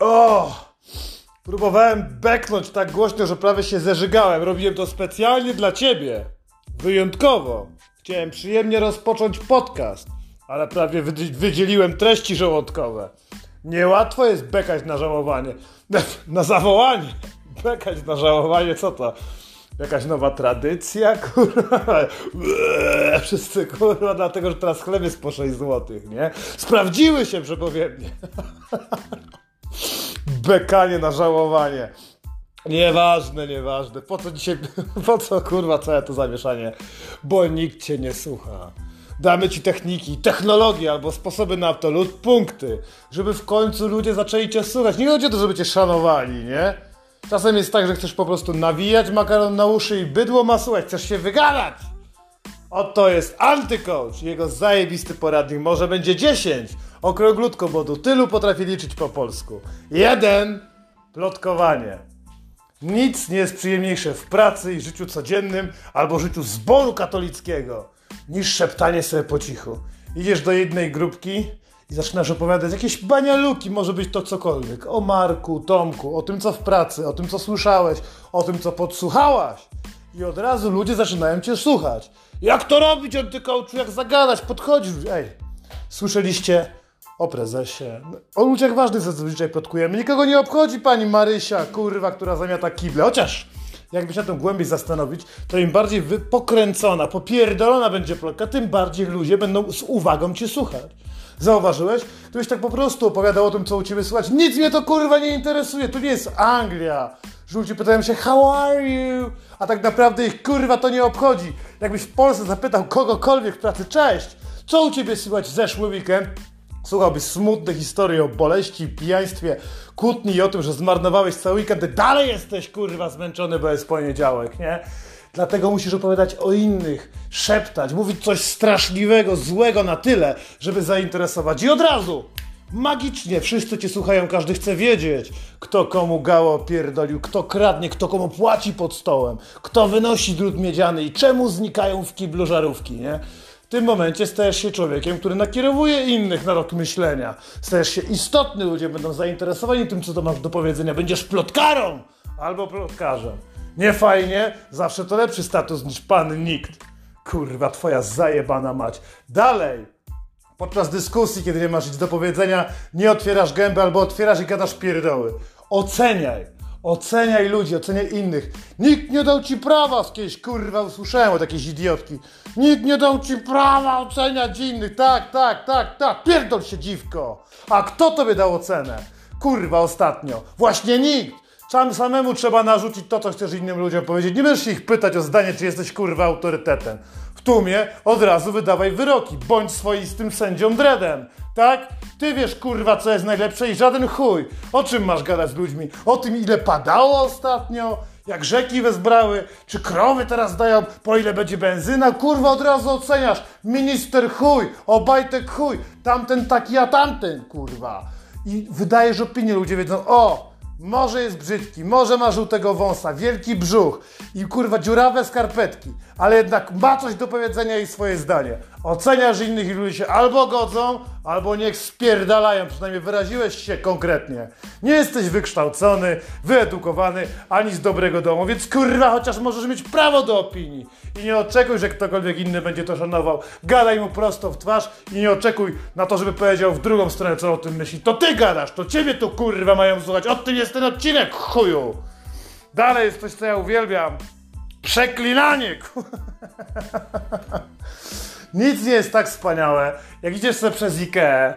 O! Próbowałem beknąć tak głośno, że prawie się zeżygałem. Robiłem to specjalnie dla ciebie. Wyjątkowo. Chciałem przyjemnie rozpocząć podcast, ale prawie wydzi- wydzieliłem treści żołądkowe. Niełatwo jest bekać na żałowanie. Na zawołanie. Bekać na żałowanie, co to? Jakaś nowa tradycja, kurwa. Eee, Wszyscy, kurwa, dlatego, że teraz chleb jest po 6 złotych, nie? Sprawdziły się przepowiednie. Bekanie na żałowanie. Nieważne, nieważne. Po co dzisiaj, po co kurwa całe to zamieszanie? Bo nikt cię nie słucha. Damy ci techniki, technologie albo sposoby na to lub punkty, żeby w końcu ludzie zaczęli cię słuchać. Nie chodzi o to, żeby cię szanowali, nie? Czasem jest tak, że chcesz po prostu nawijać makaron na uszy i bydło ma słuchać, chcesz się wygadać. Oto jest antycoach, jego zajebisty poradnik. Może będzie 10. Okrąglutko, bo tu tylu potrafi liczyć po polsku. Jeden. Plotkowanie. Nic nie jest przyjemniejsze w pracy i życiu codziennym albo życiu zboru katolickiego niż szeptanie sobie po cichu. Idziesz do jednej grupki i zaczynasz opowiadać jakieś banialuki, może być to cokolwiek. O Marku, Tomku, o tym co w pracy, o tym co słyszałeś, o tym co podsłuchałaś. I od razu ludzie zaczynają cię słuchać. Jak to robić, antykołczu, jak zagadać, podchodzisz. Ej, słyszeliście o prezesie. O ludziach ważnych zazwyczaj plotkujemy. Nikogo nie obchodzi pani Marysia, kurwa, która zamiata kible. Chociaż, jakby się na tym głębiej zastanowić, to im bardziej pokręcona, popierdolona będzie plotka, tym bardziej ludzie będą z uwagą cię słuchać. Zauważyłeś? Gdybyś tak po prostu opowiadał o tym, co u ciebie słychać. Nic mnie to kurwa nie interesuje. To nie jest Anglia. Że ludzie pytają się, how are you? A tak naprawdę ich kurwa to nie obchodzi. Jakbyś w Polsce zapytał kogokolwiek w pracy, cześć, co u ciebie słychać zeszły weekend? Słuchałbyś smutne historie o boleści, pijaństwie, kłótni i o tym, że zmarnowałeś cały weekend, dalej jesteś kurwa zmęczony, bo jest poniedziałek, nie? Dlatego musisz opowiadać o innych, szeptać, mówić coś straszliwego, złego na tyle, żeby zainteresować. I od razu, magicznie, wszyscy cię słuchają, każdy chce wiedzieć, kto komu gało pierdolił, kto kradnie, kto komu płaci pod stołem, kto wynosi drut miedziany i czemu znikają w kiblu żarówki, nie? W tym momencie stajesz się człowiekiem, który nakierowuje innych na rok myślenia. Stajesz się istotny, ludzie będą zainteresowani tym, co to masz do powiedzenia. Będziesz plotkarą albo plotkarzem. Nie fajnie, zawsze to lepszy status niż pan nikt. Kurwa, twoja zajebana mać. Dalej! Podczas dyskusji, kiedy nie masz nic do powiedzenia, nie otwierasz gęby albo otwierasz i gadasz pierdoły. Oceniaj. Oceniaj ludzi, oceniaj innych. Nikt nie dał ci prawa, kiedyś kurwa usłyszałem od jakiejś idiotki. Nikt nie dał ci prawa oceniać innych. Tak, tak, tak, tak. Pierdol się dziwko. A kto tobie dał ocenę? Kurwa ostatnio. Właśnie nikt. Sam samemu trzeba narzucić to, co chcesz innym ludziom powiedzieć. Nie będziesz ich pytać o zdanie, czy jesteś kurwa autorytetem. W tłumie od razu wydawaj wyroki. Bądź swoistym sędzią dreadem. Tak? Ty wiesz kurwa, co jest najlepsze i żaden chuj. O czym masz gadać z ludźmi? O tym, ile padało ostatnio? Jak rzeki wezbrały? Czy krowy teraz dają? Po ile będzie benzyna? Kurwa, od razu oceniasz. Minister chuj, Obajtek chuj, tamten taki, a tamten, kurwa. I wydajesz opinię, ludzie wiedzą, o, może jest brzydki, może ma żółtego wąsa, wielki brzuch i kurwa dziurawe skarpetki, ale jednak ma coś do powiedzenia i swoje zdanie. Oceniasz innych i ludzie się albo godzą, albo niech spierdalają, przynajmniej wyraziłeś się konkretnie. Nie jesteś wykształcony, wyedukowany, ani z dobrego domu, więc kurwa chociaż możesz mieć prawo do opinii. I nie oczekuj, że ktokolwiek inny będzie to szanował. Gadaj mu prosto w twarz i nie oczekuj na to, żeby powiedział w drugą stronę, co o tym myśli. To ty gadasz, to ciebie tu kurwa mają słuchać. O tym jest ten odcinek, chuju. Dalej jest coś, co ja uwielbiam. Przeklinanie, ku- Nic nie jest tak wspaniałe, jak idziesz sobie przez Ikea,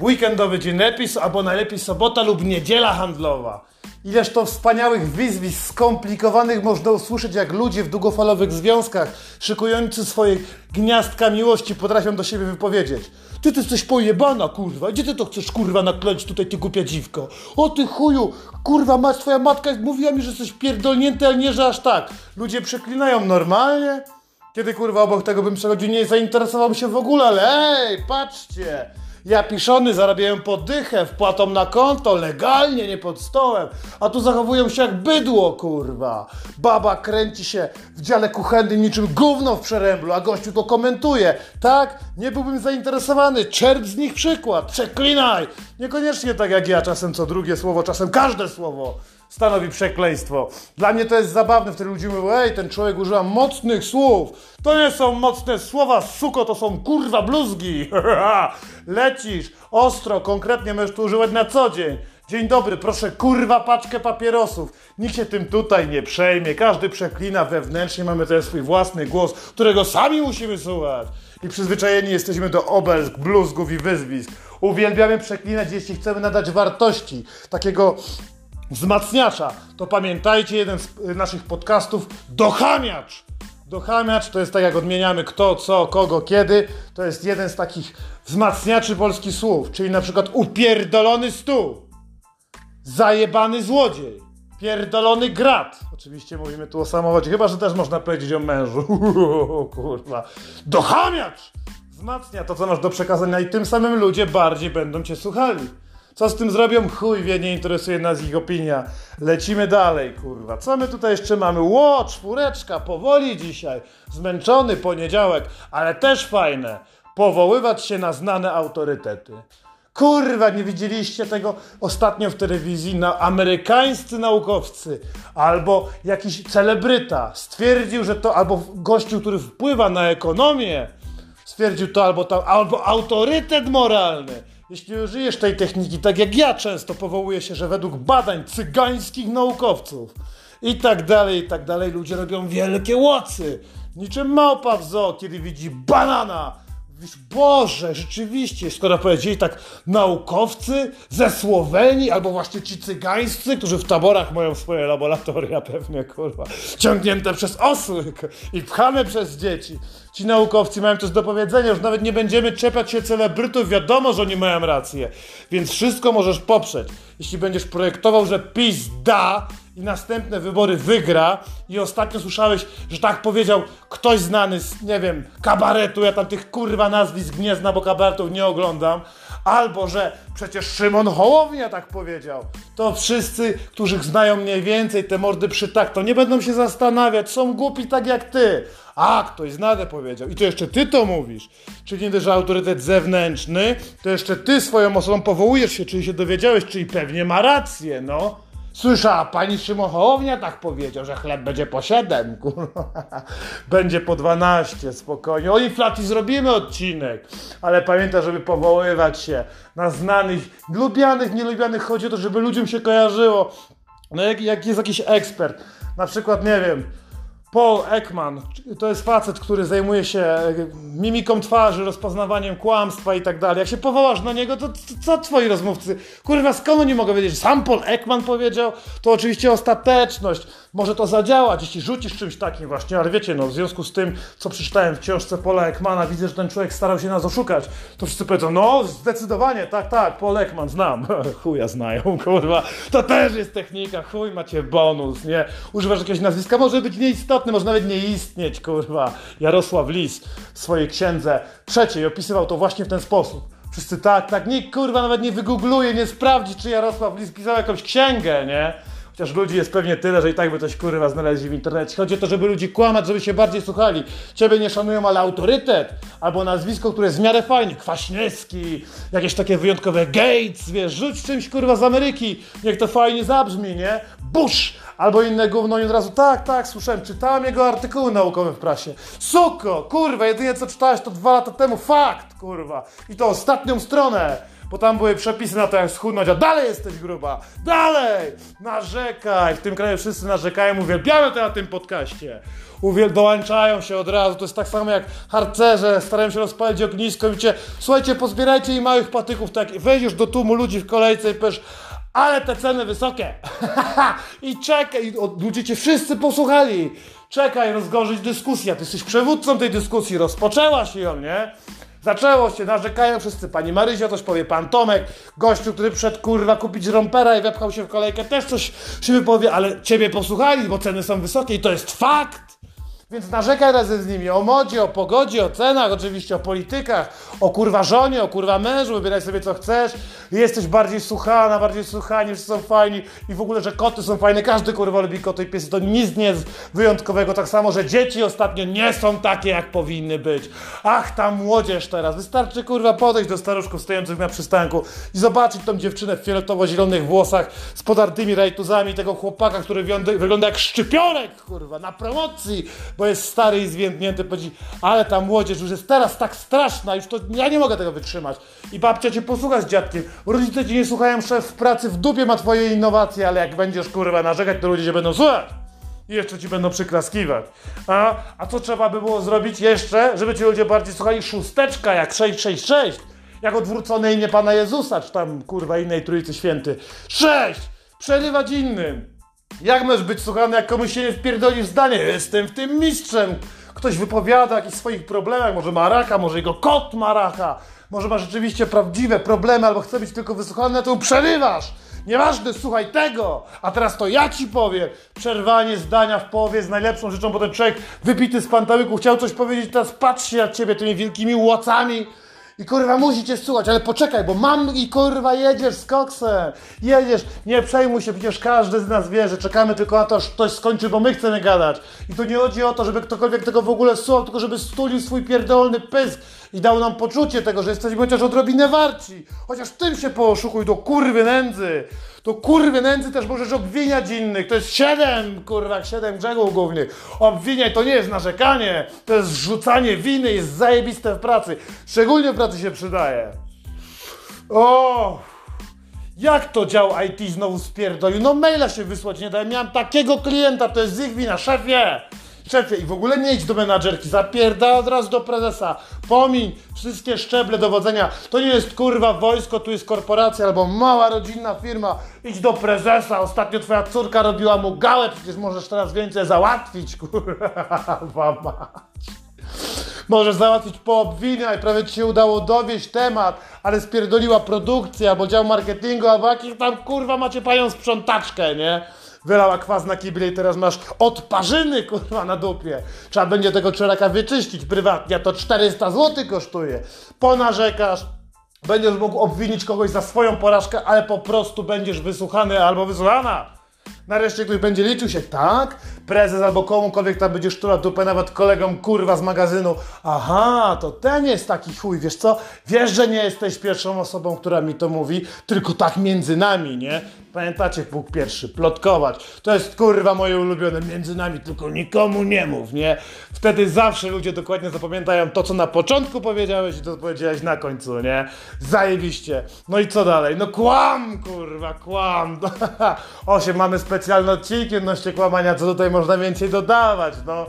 weekendowy dzień lepiej, albo najlepiej sobota lub niedziela handlowa. Ileż to wspaniałych wyzwisk skomplikowanych można usłyszeć, jak ludzie w długofalowych związkach, szykujący swoje gniazdka miłości, potrafią do siebie wypowiedzieć. Ty, ty jesteś pojebana, kurwa. Gdzie ty to chcesz, kurwa, nakleić tutaj, ty głupia dziwko? O ty chuju, kurwa, mać, twoja matka mówiła mi, że jesteś pierdolnięty, ale nie, że aż tak. Ludzie przeklinają normalnie. Kiedy kurwa obok tego bym przechodził, nie zainteresowałbym się w ogóle, ale ej, patrzcie! Japiszony zarabiają podychę, wpłatą na konto, legalnie, nie pod stołem. A tu zachowują się jak bydło, kurwa. Baba kręci się w dziale kuchennym niczym gówno w przeręblu, a gościu to komentuje. Tak? Nie byłbym zainteresowany. Czerp z nich przykład. Przeklinaj! Niekoniecznie tak jak ja, czasem co drugie słowo, czasem każde słowo stanowi przekleństwo. Dla mnie to jest zabawne, wtedy ludzie mówią, ej, ten człowiek używa mocnych słów. To nie są mocne słowa, suko, to są kurwa bluzgi. Lecisz, ostro, konkretnie możesz tu używać na co dzień. Dzień dobry, proszę kurwa paczkę papierosów. Nikt się tym tutaj nie przejmie. Każdy przeklina wewnętrznie, mamy ten swój własny głos, którego sami musimy słuchać. I przyzwyczajeni jesteśmy do obelsk, bluzgów i wyzwisk. Uwielbiamy przeklinać, jeśli chcemy nadać wartości. Takiego wzmacniacza, to pamiętajcie jeden z naszych podcastów Dochamiacz. Dochamiacz to jest tak jak odmieniamy kto, co, kogo, kiedy. To jest jeden z takich wzmacniaczy polskich słów, czyli na przykład upierdolony stół, zajebany złodziej, pierdolony grat. Oczywiście mówimy tu o samochodzie, chyba że też można powiedzieć o mężu. Kurwa. Dochamiacz! Wzmacnia to, co masz do przekazania i tym samym ludzie bardziej będą cię słuchali. Co z tym zrobią? Chuj wie, nie interesuje nas ich opinia. Lecimy dalej, kurwa. Co my tutaj jeszcze mamy? Ło, czwóreczka, powoli dzisiaj. Zmęczony poniedziałek, ale też fajne. Powoływać się na znane autorytety. Kurwa, nie widzieliście tego ostatnio w telewizji? Na amerykańscy naukowcy albo jakiś celebryta stwierdził, że to albo gościu, który wpływa na ekonomię, stwierdził to albo to, albo autorytet moralny jeśli użyjesz tej techniki, tak jak ja często powołuję się, że według badań cygańskich naukowców i tak dalej, i tak dalej, ludzie robią wielkie łocy. Niczym małpa w zoo, kiedy widzi banana. Mówisz, Boże, rzeczywiście, skoro powiedzieli tak naukowcy ze Słowenii, albo właśnie ci cygańscy, którzy w taborach mają swoje laboratoria pewnie, kurwa, ciągnięte przez osły i pchane przez dzieci. Ci naukowcy mają coś do powiedzenia, już nawet nie będziemy czepiać się celebrytów, wiadomo, że oni mają rację. Więc wszystko możesz poprzeć. Jeśli będziesz projektował, że PiS da i następne wybory wygra i ostatnio słyszałeś, że tak powiedział ktoś znany z, nie wiem, kabaretu, ja tam tych kurwa nazwisk nie znam, bo kabaretów nie oglądam, albo że przecież Szymon Hołownia tak powiedział, to wszyscy, którzy znają mniej więcej te mordy przytak, to nie będą się zastanawiać, są głupi tak jak ty. A, ktoś znany powiedział. I to jeszcze ty to mówisz. Czyli nie że autorytet zewnętrzny, to jeszcze ty swoją osobą powołujesz się, czyli się dowiedziałeś, czyli pewnie ma rację, no. Słyszała pani Szymon Hołownia tak powiedział, że chleb będzie po 7, kurwa. Będzie po 12, spokojnie. O inflacji zrobimy odcinek, ale pamiętaj, żeby powoływać się na znanych, lubianych, nielubianych. Chodzi o to, żeby ludziom się kojarzyło. No jak, jak jest jakiś ekspert, na przykład, nie wiem, Paul Ekman to jest facet, który zajmuje się e, mimiką twarzy, rozpoznawaniem kłamstwa i tak dalej. Jak się powołasz na niego, to co twoi rozmówcy? Kurwa, skąd nie mogę wiedzieć? Sam Paul Ekman powiedział? To oczywiście ostateczność. Może to zadziałać, jeśli rzucisz czymś takim właśnie, ale wiecie, no w związku z tym, co przeczytałem w książce Paula Ekmana, widzę, że ten człowiek starał się nas oszukać. To wszyscy powiedzą, no zdecydowanie, tak, tak, Paul Ekman, znam. Chuja znają, kurwa. To też jest technika, chuj macie bonus, nie? Używasz jakiegoś nazwiska, może być nieistotny, może nawet nie istnieć, kurwa. Jarosław Lis w swojej księdze trzeciej opisywał to właśnie w ten sposób. Wszyscy tak, tak, nikt kurwa nawet nie wygoogluje, nie sprawdzi, czy Jarosław Lis pisał jakąś księgę, nie? Chociaż ludzi jest pewnie tyle, że i tak by coś kurwa znaleźli w internecie. Chodzi o to, żeby ludzi kłamać, żeby się bardziej słuchali. Ciebie nie szanują, ale autorytet albo nazwisko, które jest w miarę fajne. Kwaśniewski, jakieś takie wyjątkowe Gates, wiesz, rzuć czymś kurwa z Ameryki, niech to fajnie zabrzmi, nie? Bush! Albo inne gówno i od razu, tak, tak, słyszałem, czytałem jego artykuły naukowe w prasie. Suko, kurwa, jedynie co czytałeś to dwa lata temu, fakt, kurwa. I to ostatnią stronę bo tam były przepisy na to, jak schudnąć, a dalej jesteś gruba, dalej, narzekaj, w tym kraju wszyscy narzekają, uwielbiamy to na tym podcaście, Uwiel dołączają się od razu, to jest tak samo jak harcerze, starają się rozpalić ognisko i wiecie, słuchajcie, pozbierajcie i małych patyków, tak, weź już do tłumu ludzi w kolejce i powiesz, ale te ceny wysokie. I czekaj, ludzie cię wszyscy posłuchali. Czekaj, rozgorzeć dyskusja. Ty jesteś przewódcą tej dyskusji, rozpoczęła się ją, nie? Zaczęło się, narzekają wszyscy. Pani Marysia coś powie, pan Tomek, gościu, który przed kurwa kupić rompera i wepchał się w kolejkę, też coś się wypowie, ale ciebie posłuchali, bo ceny są wysokie i to jest fakt. Więc narzekaj razem z nimi o modzie, o pogodzie, o cenach, oczywiście o politykach, o kurwa żonie, o kurwa mężu, wybieraj sobie co chcesz. Jesteś bardziej słuchana, bardziej słuchani, wszyscy są fajni i w ogóle, że koty są fajne. Każdy kurwa lubi koty i piesy, to nic nie jest wyjątkowego. Tak samo, że dzieci ostatnio nie są takie, jak powinny być. Ach, ta młodzież teraz. Wystarczy kurwa podejść do staruszków stojących na przystanku i zobaczyć tą dziewczynę w fioletowo-zielonych włosach z podartymi rajtuzami, tego chłopaka, który wygląda jak szczypionek, kurwa, na promocji, bo jest stary i zwiędnięty, powiedzi, ale ta młodzież już jest teraz tak straszna, już to ja nie mogę tego wytrzymać. I babcia cię posłucha z dziadkiem, rodzice cię nie słuchają, szef w pracy w dupie ma twoje innowacje, ale jak będziesz kurwa narzekać, to ludzie cię będą słuchać. I jeszcze ci będą przyklaskiwać. A, a co trzeba by było zrobić jeszcze, żeby ci ludzie bardziej słuchali? Szósteczka jak 666, jak odwrócone imię Pana Jezusa, czy tam kurwa innej Trójcy Święty. Sześć! Przerywać innym. Jak możesz być słuchany, jak komuś się nie wpierdolisz zdanie? Jestem w tym mistrzem. Ktoś wypowiada o jakichś swoich problemach, może ma raka, może jego kot ma raka, może ma rzeczywiście prawdziwe problemy, albo chce być tylko wysłuchany, to przerywasz. Nieważne, słuchaj tego, a teraz to ja ci powiem. Przerwanie zdania w połowie jest najlepszą rzeczą, bo ten człowiek wypity z pantałyku chciał coś powiedzieć, teraz patrzy na ciebie tymi wielkimi łocami i kurwa musicie słuchać, ale poczekaj, bo mam i kurwa jedziesz z koksem. Jedziesz, nie przejmuj się, przecież każdy z nas wie, że czekamy tylko na to, aż ktoś skończy, bo my chcemy gadać. I tu nie chodzi o to, żeby ktokolwiek tego w ogóle słuchał, tylko żeby stulił swój pierdolny pysk i dał nam poczucie tego, że jesteśmy chociaż odrobinę warci. Chociaż tym się poszukuj do kurwy nędzy. To kurwy nędzy też możesz obwiniać innych. To jest siedem, kurwa, siedem grzechów głównych. Obwiniaj to nie jest narzekanie, to jest zrzucanie winy, jest zajebiste w pracy. Szczególnie w pracy się przydaje. O! Jak to dział IT znowu spierdolił? No maila się wysłać nie dałem. Miałem takiego klienta, to jest ich wina, szefie! I w ogóle nie idź do menadżerki, zapierda od razu do prezesa. Pomiń wszystkie szczeble dowodzenia. To nie jest kurwa wojsko, tu jest korporacja albo mała rodzinna firma. Idź do prezesa. Ostatnio twoja córka robiła mu gałę, przecież możesz teraz więcej załatwić, kurwa mać. Możesz załatwić poobwiniaj, prawie ci się udało dowieść temat, ale spierdoliła produkcja, albo dział marketingu, albo jakich tam kurwa macie panią sprzątaczkę, nie? Wylała kwas na kible i teraz masz odparzyny, kurwa, na dupie. Trzeba będzie tego czeraka wyczyścić prywatnie, a to 400 zł kosztuje. Ponarzekasz, będziesz mógł obwinić kogoś za swoją porażkę, ale po prostu będziesz wysłuchany albo wysłuchana. Nareszcie ktoś będzie liczył się, tak? Prezes albo komukolwiek tam będzie sztura dupę, nawet kolegom kurwa z magazynu. Aha, to ten jest taki chuj, wiesz co? Wiesz, że nie jesteś pierwszą osobą, która mi to mówi, tylko tak między nami, nie? Pamiętacie, Bóg pierwszy, plotkować. To jest kurwa moje ulubione, między nami, tylko nikomu nie mów, nie? Wtedy zawsze ludzie dokładnie zapamiętają to, co na początku powiedziałeś i to powiedziałeś na końcu, nie? Zajebiście. No i co dalej? No kłam, kurwa, kłam. Osiem, mamy specjalny odcinki odnośnie kłamania, co tutaj można więcej dodawać, no.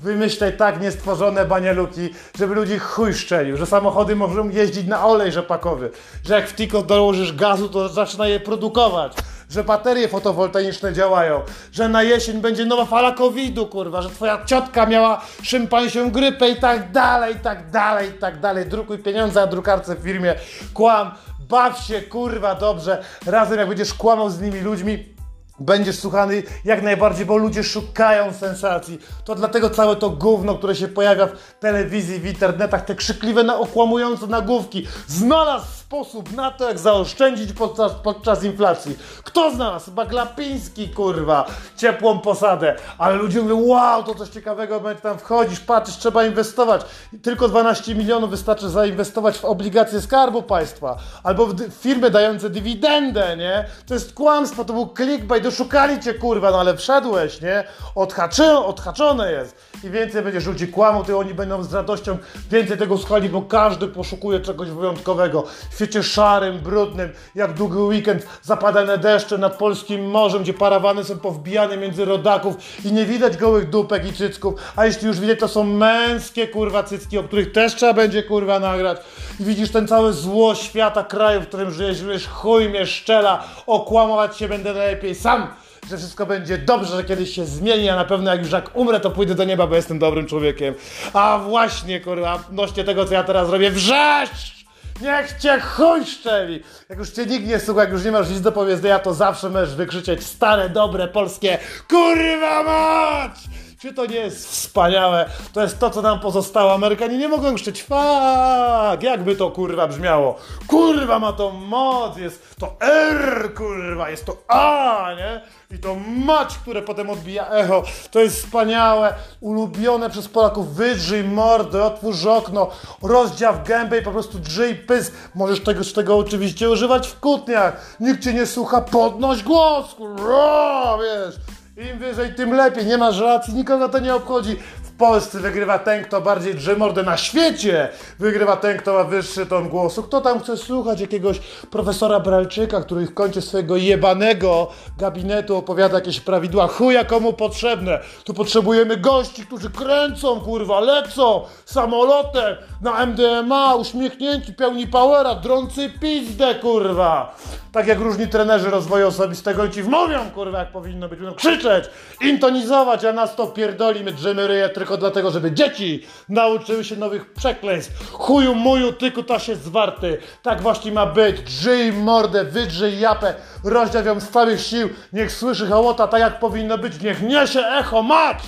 Wymyślaj tak niestworzone banieluki, żeby ludzi chuj szczelił, że samochody mogą jeździć na olej rzepakowy, że jak w Tiko dołożysz gazu, to zaczyna je produkować, że baterie fotowoltaiczne działają, że na jesień będzie nowa fala COVID-u, kurwa, że twoja ciotka miała szympansią grypę i tak dalej, i tak dalej, i tak dalej. Drukuj pieniądze na drukarce w firmie, kłam, baw się, kurwa, dobrze. Razem jak będziesz kłamał z nimi ludźmi, Będziesz słuchany jak najbardziej, bo ludzie szukają sensacji. To dlatego całe to gówno, które się pojawia w telewizji, w internetach, te krzykliwe, na okłamujące nagłówki, znalazł sposób na to, jak zaoszczędzić podczas, podczas inflacji. Kto znalazł? Chyba Glapiński, kurwa, ciepłą posadę. Ale ludzie mówią, wow, to coś ciekawego, będzie tam wchodzisz, patrzysz, trzeba inwestować. Tylko 12 milionów wystarczy zainwestować w obligacje Skarbu Państwa. Albo w firmy dające dywidendę, nie? To jest kłamstwo, to był clickbait, doszukali cię, kurwa, no ale wszedłeś, nie? Odhaczy, odhaczone jest. I więcej będziesz ludzi kłamał, to oni będą z radością więcej tego słuchali, bo każdy poszukuje czegoś wyjątkowego świecie szarym, brudnym, jak długi weekend, zapadane deszcze nad polskim morzem, gdzie parawany są powbijane między rodaków i nie widać gołych dupek i cycków, a jeśli już widać, to są męskie kurwa cycki, o których też trzeba będzie kurwa nagrać. I widzisz ten cały zło świata, kraju, w którym żyjesz, żyjesz chuj mnie szczela, okłamować się będę najlepiej sam że wszystko będzie dobrze, że kiedyś się zmieni, a na pewno jak już jak umrę, to pójdę do nieba, bo jestem dobrym człowiekiem. A właśnie, kurwa, odnośnie tego, co ja teraz robię, wrzeszcz! Niech cię chuj szczeli! Jak już cię nikt nie słucha, jak już nie masz nic do powiedzenia, to zawsze możesz wykrzyczeć stare, dobre, polskie KURWA MAČ! Czy to nie jest wspaniałe? To jest to, co nam pozostało. Amerykanie nie mogą krzyczeć fuck! Jakby to kurwa brzmiało? Kurwa ma to moc, jest to R, kurwa, jest to A, nie? I to mać, które potem odbija echo. To jest wspaniałe, ulubione przez Polaków. Wydrzyj mordę, otwórz okno, rozdziaw gębę i po prostu drzyj pysk. Możesz tego, tego oczywiście używać w kłótniach. Nikt cię nie słucha, podnoś głos, kurwa, wiesz. Im wyżej, tym lepiej. Nie masz racji, nikogo to nie obchodzi. Polsce wygrywa ten, kto bardziej drze mordę na świecie. Wygrywa ten, kto ma wyższy ton głosu. Kto tam chce słuchać jakiegoś profesora Bralczyka, który w końcu swojego jebanego gabinetu opowiada jakieś prawidła. Chuja komu potrzebne. Tu potrzebujemy gości, którzy kręcą, kurwa, lecą samolotem na MDMA, uśmiechnięci, pełni powera, drący pizdę, kurwa. Tak jak różni trenerzy rozwoju osobistego i ci wmówią, kurwa, jak powinno być. Będą krzyczeć, intonizować, a nas to pierdoli, my drzemy tylko dlatego, żeby dzieci nauczyły się nowych przekleństw. Chuju muju, ty kutasie zwarty. Tak właśnie ma być. Drzyj mordę, wydrzyj japę, rozdział ją z całych sił. Niech słyszy hołota tak, jak powinno być. Niech niesie echo mać!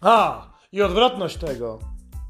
A, i odwrotność tego.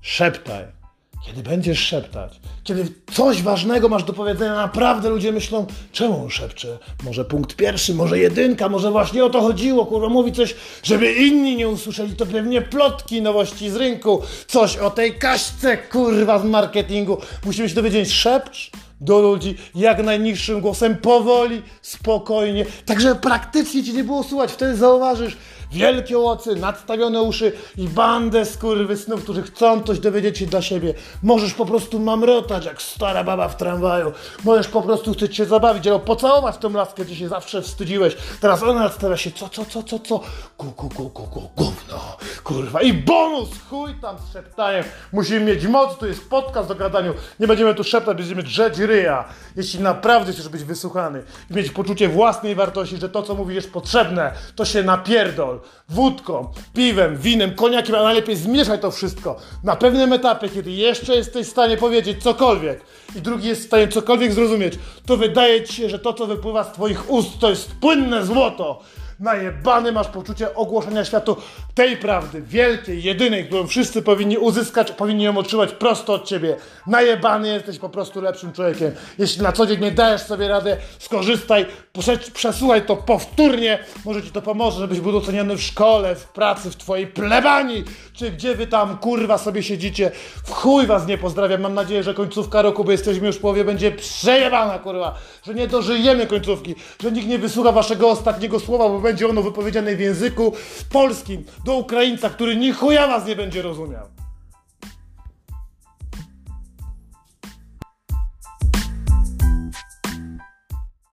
Szeptaj. Kiedy będziesz szeptać, kiedy coś ważnego masz do powiedzenia, naprawdę ludzie myślą, czemu on szepcze? Może punkt pierwszy, może jedynka, może właśnie o to chodziło, kurwa, mówi coś, żeby inni nie usłyszeli, to pewnie plotki, nowości z rynku, coś o tej kaśce, kurwa, w marketingu. Musimy się dowiedzieć, szepcz do ludzi jak najniższym głosem, powoli, spokojnie, tak żeby praktycznie ci nie było słuchać, wtedy zauważysz, wielkie oczy, nadstawione uszy i bandę skurwysnów, którzy chcą coś dowiedzieć się dla siebie. Możesz po prostu mamrotać jak stara baba w tramwaju. Możesz po prostu chcieć się zabawić albo pocałować tą laskę, gdzie się zawsze wstydziłeś. Teraz ona nadstawia się co, co, co, co, co? Ku, ku, ku, ku, ku, gówno. Kurwa. I bonus! Chuj tam z szeptaniem. Musimy mieć moc, tu jest podcast do gadaniu. Nie będziemy tu szeptać, będziemy drzeć ryja. Jeśli naprawdę chcesz być wysłuchany i mieć poczucie własnej wartości, że to, co mówisz jest potrzebne, to się napierdol wódką, piwem, winem, koniakiem, a najlepiej zmieszaj to wszystko. Na pewnym etapie, kiedy jeszcze jesteś w stanie powiedzieć cokolwiek i drugi jest w stanie cokolwiek zrozumieć, to wydaje ci się, że to, co wypływa z twoich ust, to jest płynne złoto. Najebany masz poczucie ogłoszenia światu tej prawdy, wielkiej, jedynej, którą wszyscy powinni uzyskać, powinni ją otrzymać prosto od ciebie. Najebany jesteś po prostu lepszym człowiekiem. Jeśli na co dzień nie dajesz sobie radę, skorzystaj, przesłuchaj to powtórnie, może ci to pomoże, żebyś był doceniany w szkole, w pracy, w twojej plebanii, czy gdzie wy tam kurwa sobie siedzicie. W chuj was nie pozdrawiam, mam nadzieję, że końcówka roku, bo jesteśmy już w połowie, będzie przejebana kurwa, że nie dożyjemy końcówki, że nikt nie wysłucha waszego ostatniego słowa, bo będzie ono wypowiedziane w języku polskim do Ukraińca, który ni chuja was nie będzie rozumiał.